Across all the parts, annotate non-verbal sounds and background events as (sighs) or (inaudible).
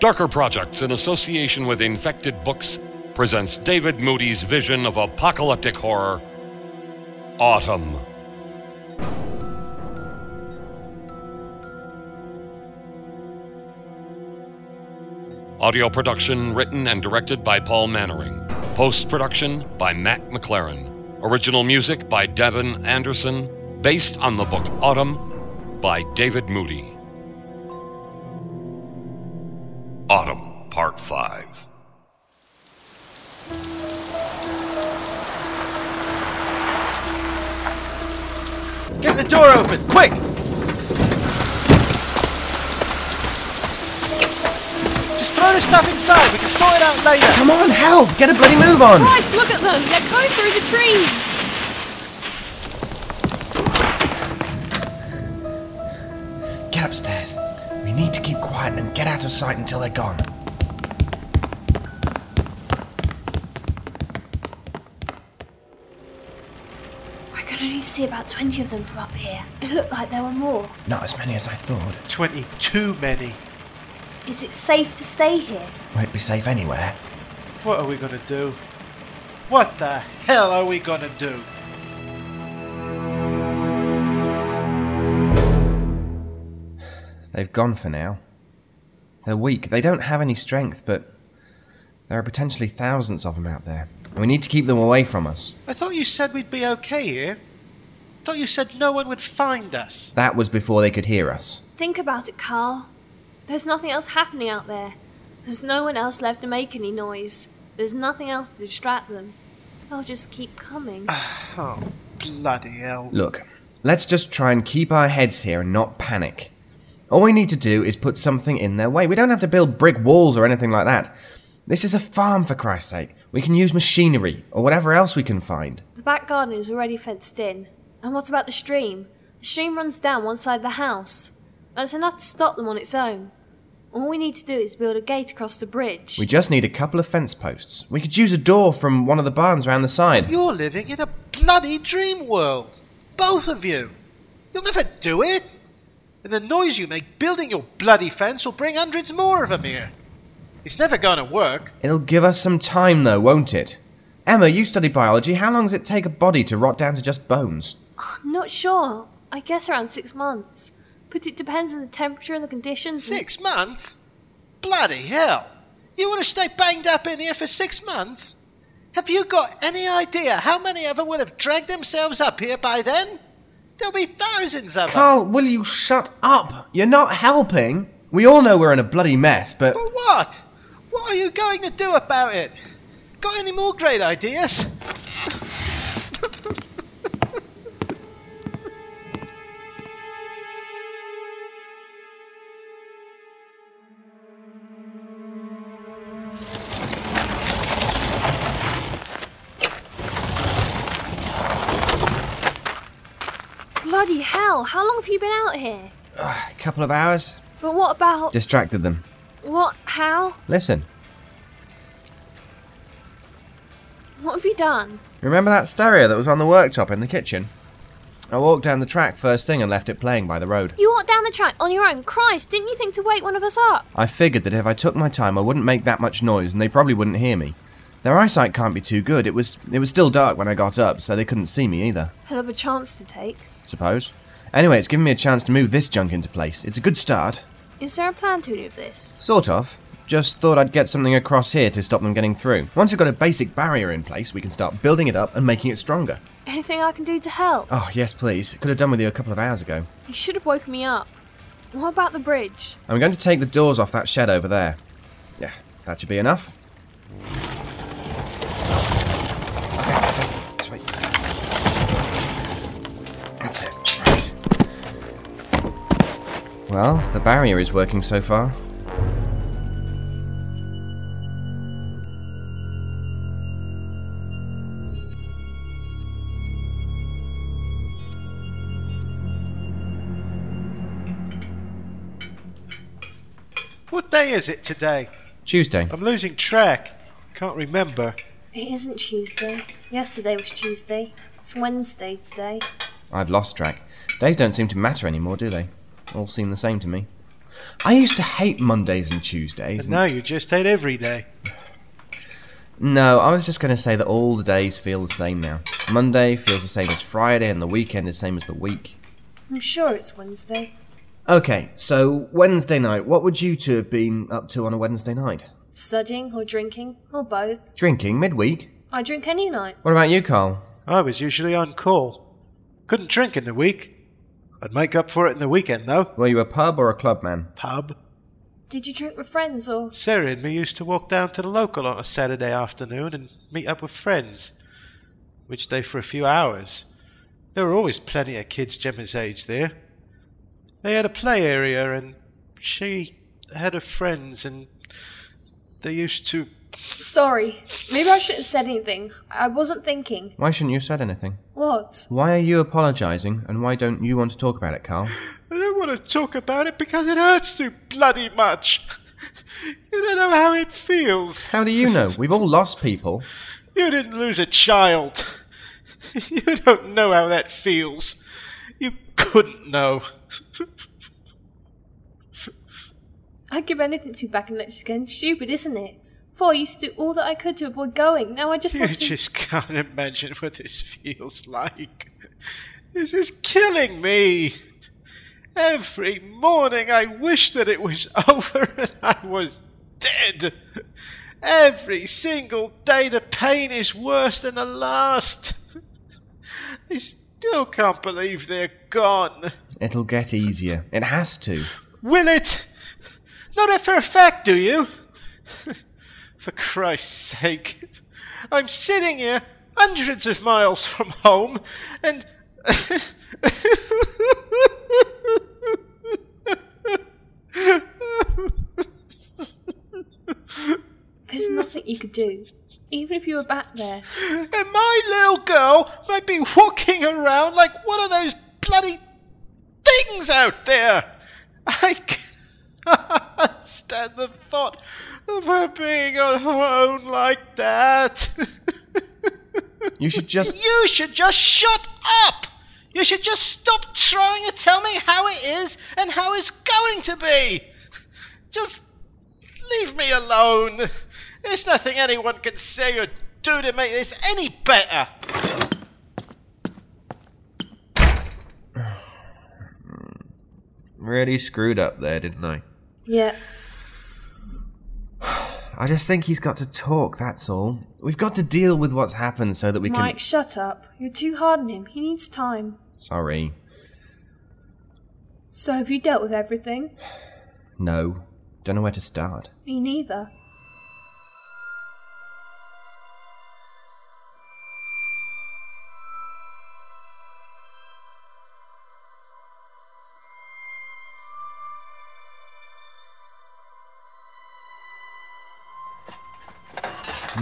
Darker Projects, in association with Infected Books, presents David Moody's vision of apocalyptic horror Autumn. Audio production written and directed by Paul Mannering. Post production by Matt McLaren. Original music by Devin Anderson. Based on the book Autumn by David Moody. Autumn, Part 5. Get the door open, quick! Just throw the stuff inside, we can sort it out later. Come on, help! Get a bloody move on! Christ, look at them! They're coming through the trees! Get upstairs. Quiet and get out of sight until they're gone. I can only see about 20 of them from up here. It looked like there were more. Not as many as I thought. 20 too many. Is it safe to stay here? Won't be safe anywhere. What are we gonna do? What the hell are we gonna do? They've gone for now. They're weak. They don't have any strength, but there are potentially thousands of them out there. And we need to keep them away from us. I thought you said we'd be okay here. thought you said no one would find us. That was before they could hear us. Think about it, Carl. There's nothing else happening out there. There's no one else left to make any noise. There's nothing else to distract them. They'll just keep coming. (sighs) Oh, bloody hell. Look, let's just try and keep our heads here and not panic. All we need to do is put something in their way. We don't have to build brick walls or anything like that. This is a farm, for Christ's sake. We can use machinery or whatever else we can find. The back garden is already fenced in. And what about the stream? The stream runs down one side of the house. That's enough to stop them on its own. All we need to do is build a gate across the bridge. We just need a couple of fence posts. We could use a door from one of the barns around the side. You're living in a bloody dream world. Both of you. You'll never do it. And the noise you make building your bloody fence will bring hundreds more of them here. It's never gonna work. It'll give us some time, though, won't it? Emma, you study biology. How long does it take a body to rot down to just bones? I'm (sighs) not sure. I guess around six months. But it depends on the temperature and the conditions. and- Six months? Bloody hell. You want to stay banged up in here for six months? Have you got any idea how many of them would have dragged themselves up here by then? There'll be thousands of them. Carl, will you shut up? You're not helping. We all know we're in a bloody mess, but. But what? What are you going to do about it? Got any more great ideas? Bloody hell, how long have you been out here? A couple of hours? But what about. Distracted them. What? How? Listen, What have you done? remember that stereo that was on the worktop in the kitchen? I walked down the track first thing and left it playing by the road. You walked down the track on your own. Christ, didn't you think to wake one of us up? I figured that if I took my time, I wouldn't make that much noise and they probably wouldn't hear me. Their eyesight can't be too good. It was it was still dark when I got up, so they couldn't see me either. Hell of a chance to take. Suppose. Anyway, it's given me a chance to move this junk into place. It's a good start. Is there a plan to of this? Sort of. Just thought I'd get something across here to stop them getting through. Once we've got a basic barrier in place, we can start building it up and making it stronger. Anything I can do to help? Oh, yes, please. Could have done with you a couple of hours ago. You should have woken me up. What about the bridge? I'm going to take the doors off that shed over there. Yeah, that should be enough. Well, the barrier is working so far. What day is it today? Tuesday. I'm losing track. Can't remember. It isn't Tuesday. Yesterday was Tuesday. It's Wednesday today. I've lost track. Days don't seem to matter anymore, do they? All seem the same to me. I used to hate Mondays and Tuesdays. And now you just hate every day. No, I was just going to say that all the days feel the same now. Monday feels the same as Friday, and the weekend is the same as the week. I'm sure it's Wednesday. Okay, so Wednesday night, what would you two have been up to on a Wednesday night? Studying or drinking or both. Drinking midweek? I drink any night. What about you, Carl? I was usually on call. Couldn't drink in the week. I'd make up for it in the weekend, though. Were you a pub or a club man? Pub. Did you drink with friends or. Sarah and me used to walk down to the local on a Saturday afternoon and meet up with friends. Which day for a few hours. There were always plenty of kids Gemma's age there. They had a play area and she had her friends and they used to. Sorry. Maybe I shouldn't have said anything. I wasn't thinking. Why shouldn't you have said anything? What? Why are you apologising, and why don't you want to talk about it, Carl? I don't want to talk about it because it hurts too bloody much. You don't know how it feels. How do you know? We've all lost people. You didn't lose a child. You don't know how that feels. You couldn't know. I'd give anything to be back in lectures again. Stupid, isn't it? Before I used to do all that I could to avoid going. Now I just You want to. just can't imagine what this feels like. This is killing me. Every morning I wish that it was (laughs) over and I was dead. Every single day the pain is worse than the last. I still can't believe they're gone. It'll get easier. It has to. Will it? Know that for a fact, do you? (laughs) for Christ's sake. I'm sitting here hundreds of miles from home and. There's nothing you could do. Even if you were back there. and my little girl might be walking around like one of those bloody things out there. I can't (laughs) stand the thought of her being on her own like that. You should (laughs) just. You should just shut up! You should just stop trying to tell me how it is and how it's going to be! Just leave me alone! There's nothing anyone can say or do to make this any better! (sighs) Really screwed up there, didn't I? Yeah. I just think he's got to talk, that's all. We've got to deal with what's happened so that we Mike, can. Mike, shut up. You're too hard on him. He needs time. Sorry. So have you dealt with everything? No. Don't know where to start. Me neither.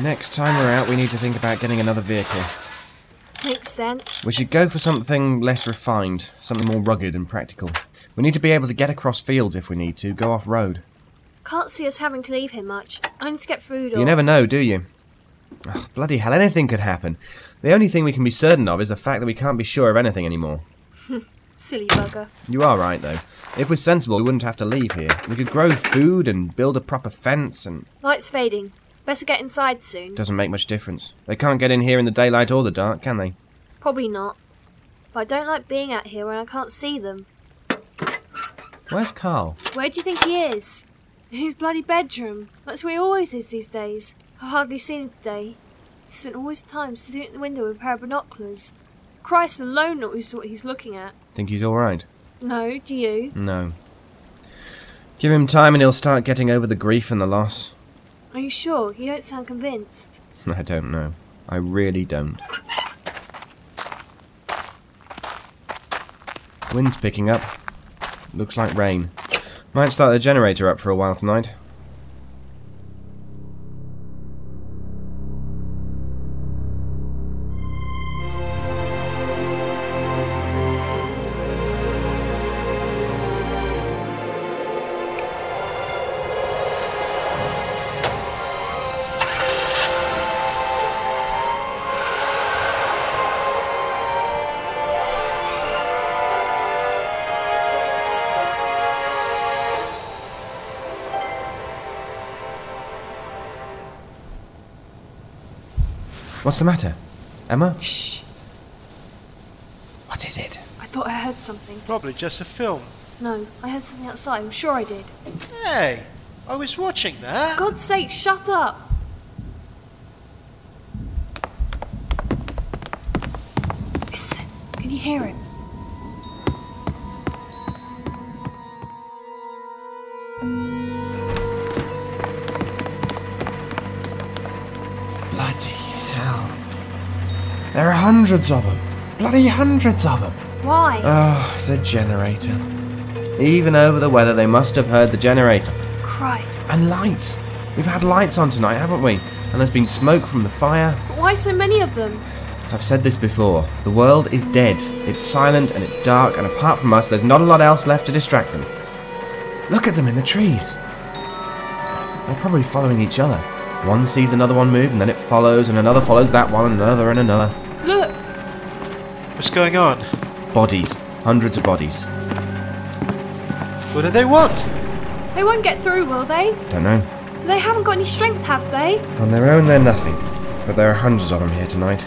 Next time we're out, we need to think about getting another vehicle. Makes sense. We should go for something less refined, something more rugged and practical. We need to be able to get across fields if we need to, go off road. Can't see us having to leave here much. I need to get food or. You never know, do you? Ugh, bloody hell, anything could happen. The only thing we can be certain of is the fact that we can't be sure of anything anymore. (laughs) Silly bugger. You are right, though. If we're sensible, we wouldn't have to leave here. We could grow food and build a proper fence, and Light's fading. Better get inside soon. doesn't make much difference. They can't get in here in the daylight or the dark, can they? Probably not. But I don't like being out here when I can't see them. Where's Carl? Where do you think he is? In his bloody bedroom. That's where he always is these days. I've hardly seen him today. He spent all his time sitting at the window with a pair of binoculars. Christ alone knows what he's looking at. Think he's alright? No, do you? No. Give him time and he'll start getting over the grief and the loss. Are you sure? You don't sound convinced. (laughs) I don't know. I really don't. Wind's picking up. Looks like rain. Might start the generator up for a while tonight. What's the matter? Emma? Shh! What is it? I thought I heard something. Probably just a film. No, I heard something outside. I'm sure I did. Hey, I was watching that. God's sake, shut up! Hundreds of them. Bloody hundreds of them. Why? Oh, the generator. Even over the weather, they must have heard the generator. Christ. And lights. We've had lights on tonight, haven't we? And there's been smoke from the fire. Why so many of them? I've said this before. The world is dead. It's silent and it's dark, and apart from us, there's not a lot else left to distract them. Look at them in the trees. They're probably following each other. One sees another one move, and then it follows, and another follows that one, and another, and another. Look! What's going on? Bodies. Hundreds of bodies. What do they want? They won't get through, will they? Don't know. They haven't got any strength, have they? On their own, they're nothing. But there are hundreds of them here tonight.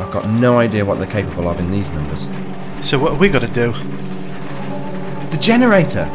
I've got no idea what they're capable of in these numbers. So what are we got to do? The generator!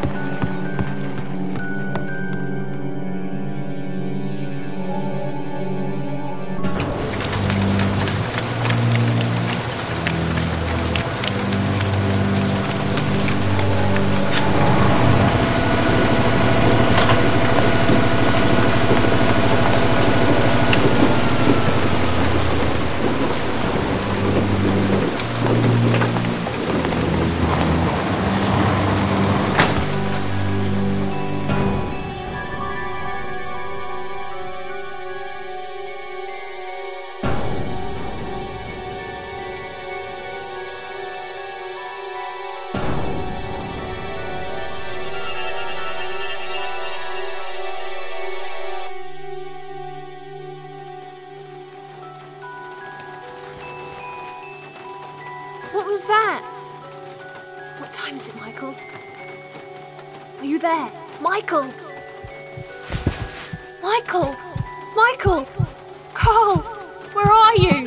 What was that? What time is it, Michael? Are you there? Michael! Michael! Michael! Carl! Where are you?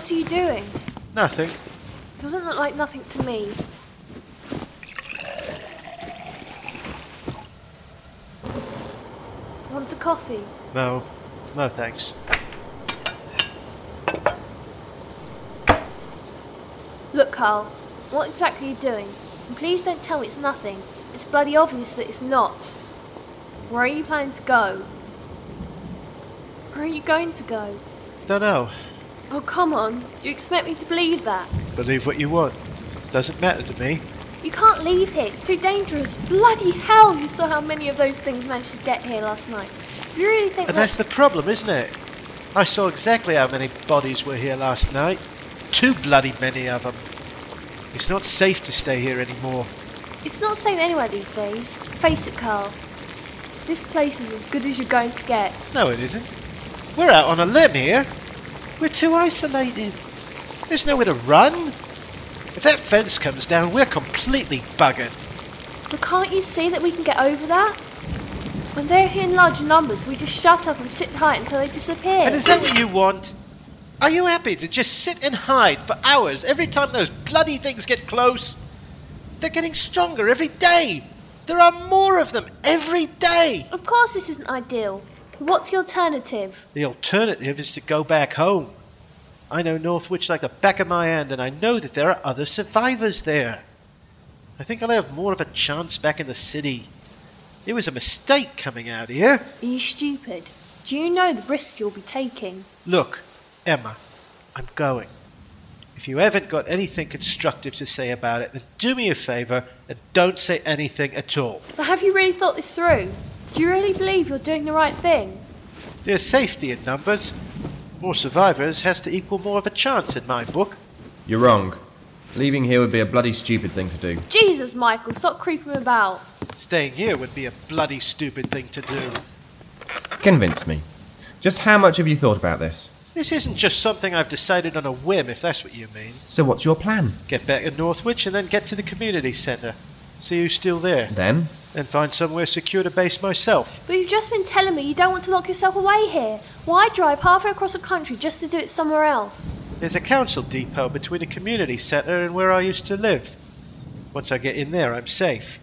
What are you doing? Nothing. Doesn't look like nothing to me. Want a coffee? No. No thanks. Look, Carl, what exactly are you doing? And please don't tell me it's nothing. It's bloody obvious that it's not. Where are you planning to go? Where are you going to go? Don't know. Oh, come on. Do you expect me to believe that? Believe what you want. Doesn't matter to me. You can't leave here. It's too dangerous. Bloody hell, you saw how many of those things managed to get here last night. If you really think And that's the problem, isn't it? I saw exactly how many bodies were here last night. Too bloody many of them. It's not safe to stay here anymore. It's not safe anywhere these days. Face it, Carl. This place is as good as you're going to get. No, it isn't. We're out on a limb here. We're too isolated. There's nowhere to run. If that fence comes down, we're completely buggered. But can't you see that we can get over that? When they're here in large numbers, we just shut up and sit tight until they disappear. And is that what you want? Are you happy to just sit and hide for hours every time those bloody things get close? They're getting stronger every day. There are more of them every day. Of course, this isn't ideal. What's the alternative? The alternative is to go back home. I know Northwich like the back of my hand, and I know that there are other survivors there. I think I'll have more of a chance back in the city. It was a mistake coming out here. Are you stupid? Do you know the risk you'll be taking? Look, Emma, I'm going. If you haven't got anything constructive to say about it, then do me a favour and don't say anything at all. But have you really thought this through? Do you really believe you're doing the right thing? There's safety in numbers. More survivors has to equal more of a chance in my book. You're wrong. Leaving here would be a bloody stupid thing to do. Jesus, Michael, stop creeping about. Staying here would be a bloody stupid thing to do. Convince me. Just how much have you thought about this? This isn't just something I've decided on a whim, if that's what you mean. So what's your plan? Get back to Northwich and then get to the community centre. See who's still there. Then? And find somewhere secure to base myself. But you've just been telling me you don't want to lock yourself away here. Why drive halfway across the country just to do it somewhere else? There's a council depot between the community centre and where I used to live. Once I get in there, I'm safe.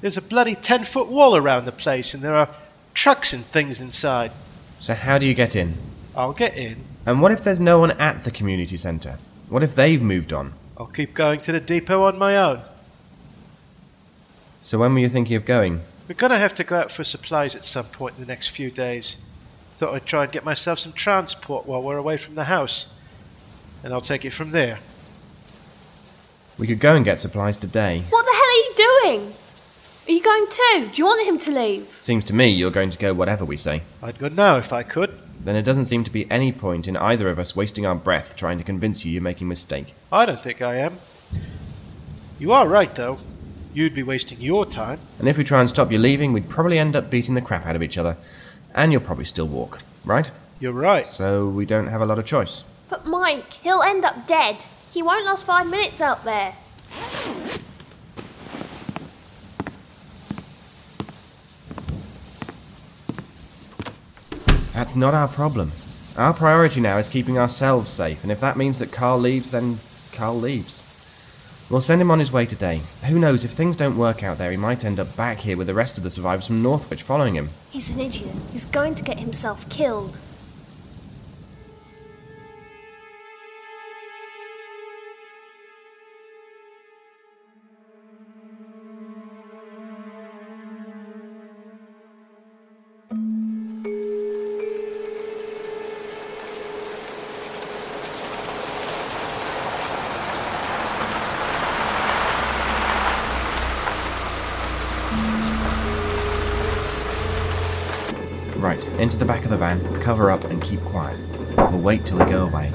There's a bloody ten foot wall around the place, and there are trucks and things inside. So how do you get in? I'll get in. And what if there's no one at the community centre? What if they've moved on? I'll keep going to the depot on my own. So when were you thinking of going? We're gonna have to go out for supplies at some point in the next few days. Thought I'd try and get myself some transport while we're away from the house. And I'll take it from there. We could go and get supplies today. What the hell are you doing? Are you going too? Do you want him to leave? Seems to me you're going to go whatever we say. I'd go now if I could. Then it doesn't seem to be any point in either of us wasting our breath trying to convince you you're making a mistake. I don't think I am. You are right, though. You'd be wasting your time. And if we try and stop you leaving, we'd probably end up beating the crap out of each other. And you'll probably still walk, right? You're right. So we don't have a lot of choice. But Mike, he'll end up dead. He won't last five minutes out there. That's not our problem. Our priority now is keeping ourselves safe, and if that means that Carl leaves, then Carl leaves. We'll send him on his way today. Who knows, if things don't work out there, he might end up back here with the rest of the survivors from Northwich following him. He's an idiot. He's going to get himself killed. Into the back of the van, cover up, and keep quiet. We'll wait till they go away.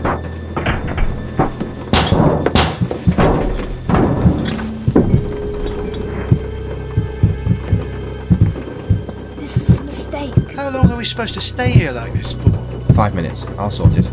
This is a mistake. How long are we supposed to stay here like this for? Five minutes. I'll sort it.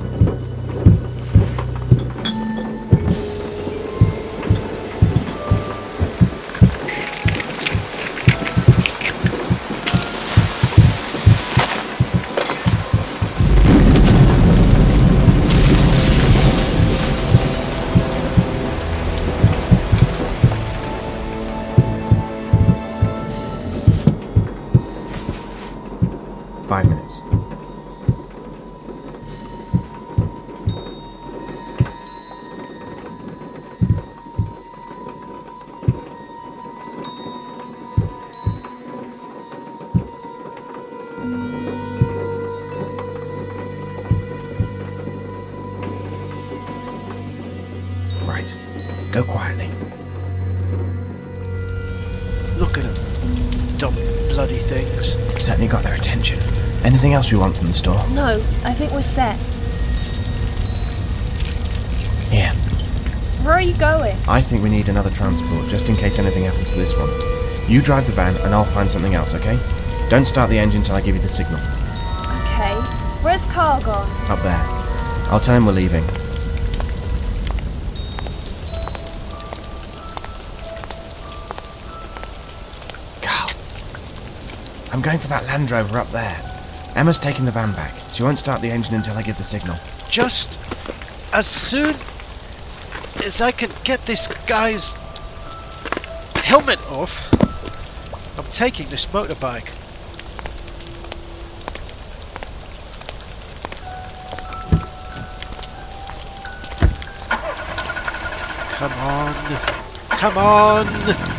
Right. Go quietly. Look at them. Dumb bloody things. Certainly got their attention. Anything else we want from the store? No, I think we're set. Here. Where are you going? I think we need another transport, just in case anything happens to this one. You drive the van, and I'll find something else, okay? Don't start the engine till I give you the signal. Okay. Where's Carl gone? Up there. I'll tell him we're leaving. Carl. I'm going for that Land Rover up there. Emma's taking the van back. She won't start the engine until I give the signal. Just as soon as I can get this guy's helmet off, I'm taking this motorbike. Come on. Come on.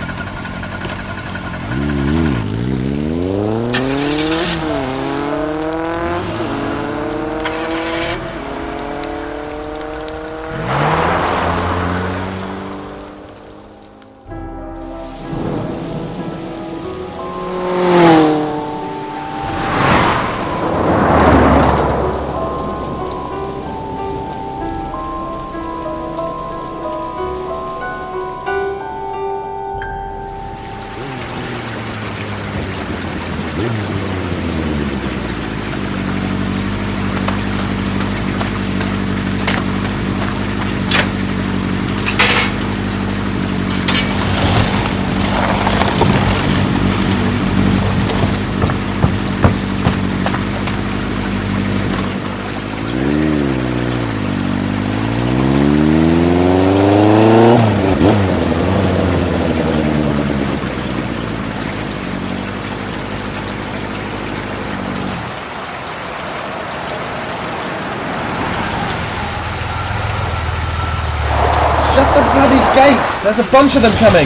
Yeah. There's a bunch of them coming!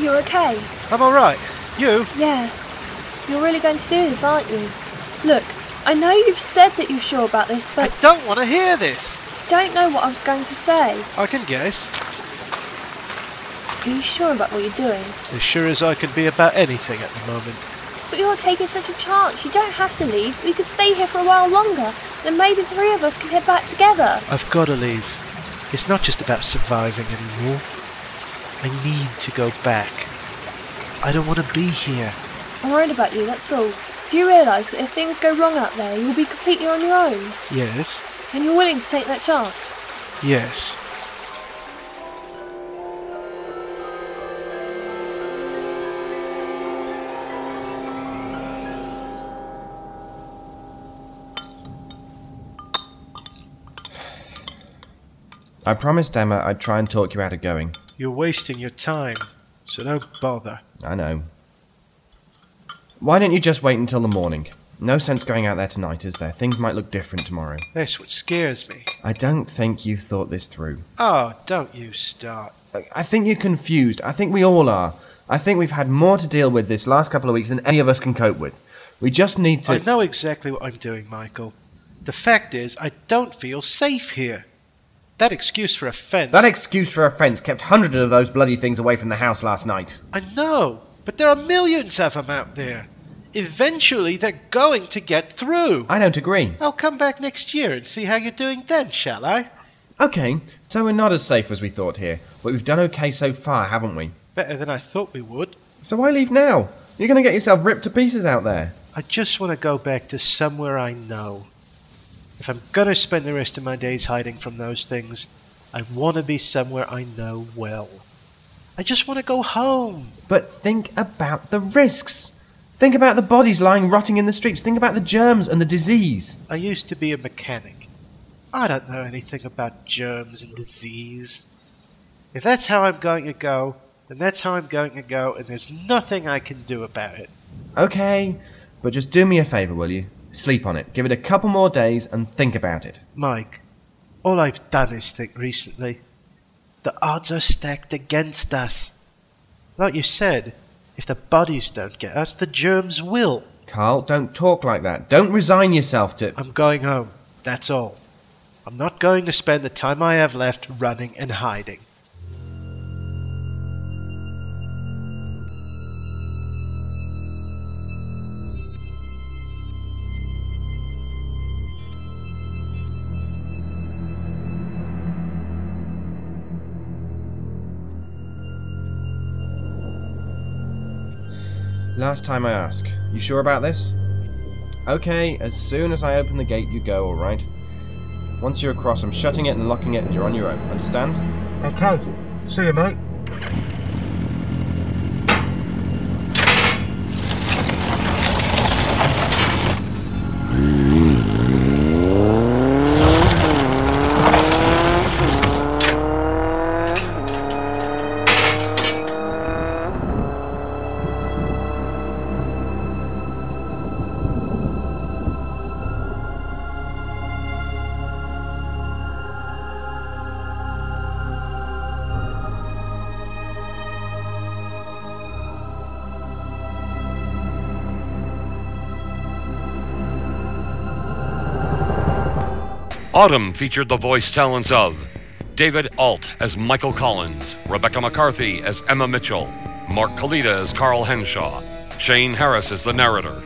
You're okay? I'm alright. You? Yeah. You're really going to do this, aren't you? Look, I know you've said that you're sure about this, but. I don't want to hear this. you don't know what I was going to say. I can guess. Are you sure about what you're doing? As sure as I can be about anything at the moment. But you're taking such a chance. You don't have to leave. We could stay here for a while longer. Then maybe the three of us can head back together. I've got to leave. It's not just about surviving anymore. I need to go back. I don't want to be here. I'm worried about you, that's all. Do you realise that if things go wrong out there, you'll be completely on your own? Yes, And you're willing to take that chance? yes. I promised Emma I'd try and talk you out of going. You're wasting your time, so don't bother. I know. Why don't you just wait until the morning? No sense going out there tonight, is there? Things might look different tomorrow. That's what scares me. I don't think you thought this through. Oh, don't you start. I- I think you're confused. I think we all are. I think we've had more to deal with this last couple of weeks than any of us can cope with. We just need to. I know exactly what I'm doing, Michael. The fact is, I don't feel safe here. That excuse for a fence. That excuse for offence kept hundreds of those bloody things away from the house last night. I know, but there are millions of them out there. Eventually, they're going to get through. I don't agree. I'll come back next year and see how you're doing then, shall I? Okay, so we're not as safe as we thought here, but we've done okay so far, haven't we? Better than I thought we would. So why leave now? You're going to get yourself ripped to pieces out there. I just want to go back to somewhere I know. If I'm gonna spend the rest of my days hiding from those things, I want to be somewhere I know well. I just want to go home. But think about the risks. Think about the bodies lying rotting in the streets. Think about the germs and the disease. I used to be a mechanic. I don't know anything about germs and disease. If that's how I'm going to go, then that's how I'm going to go, and there's nothing I can do about it. Okay, but just do me a favour, will you? Sleep on it. Give it a couple more days and think about it. Mike, all I've done is think recently. The odds are stacked against us. Like you said, if the bodies don't get us, the germs will. Carl, don't talk like that. Don't resign yourself to. I'm going home. That's all. I'm not going to spend the time I have left running and hiding. Last time I ask. You sure about this? Okay, as soon as I open the gate, you go, alright? Once you're across, I'm shutting it and locking it, and you're on your own. Understand? Okay. See you, mate. Autumn featured the voice talents of David Ault as Michael Collins, Rebecca McCarthy as Emma Mitchell, Mark Kalita as Carl Henshawe, Shane Harris as the narrator,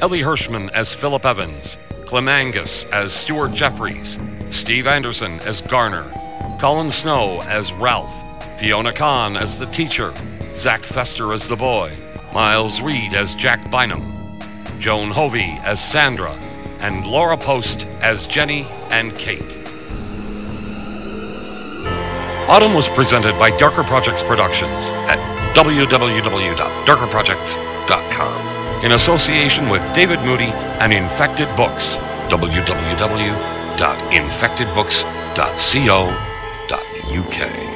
Elie Hirschman as Philip Evans, Clym Angus as Stuart Jeffries, Steve Anderson as Garner, Colin Snow as Ralph, Fiona Conn as the teacher, Zach Fester as the boy, Miles Reed as Jack Bynum, Joan Hovey as Sandra, and Laura Post as Jenny and Kate. Autumn was presented by Darker Projects Productions at www.darkerprojects.com in association with David Moody and Infected Books, www.infectedbooks.co.uk.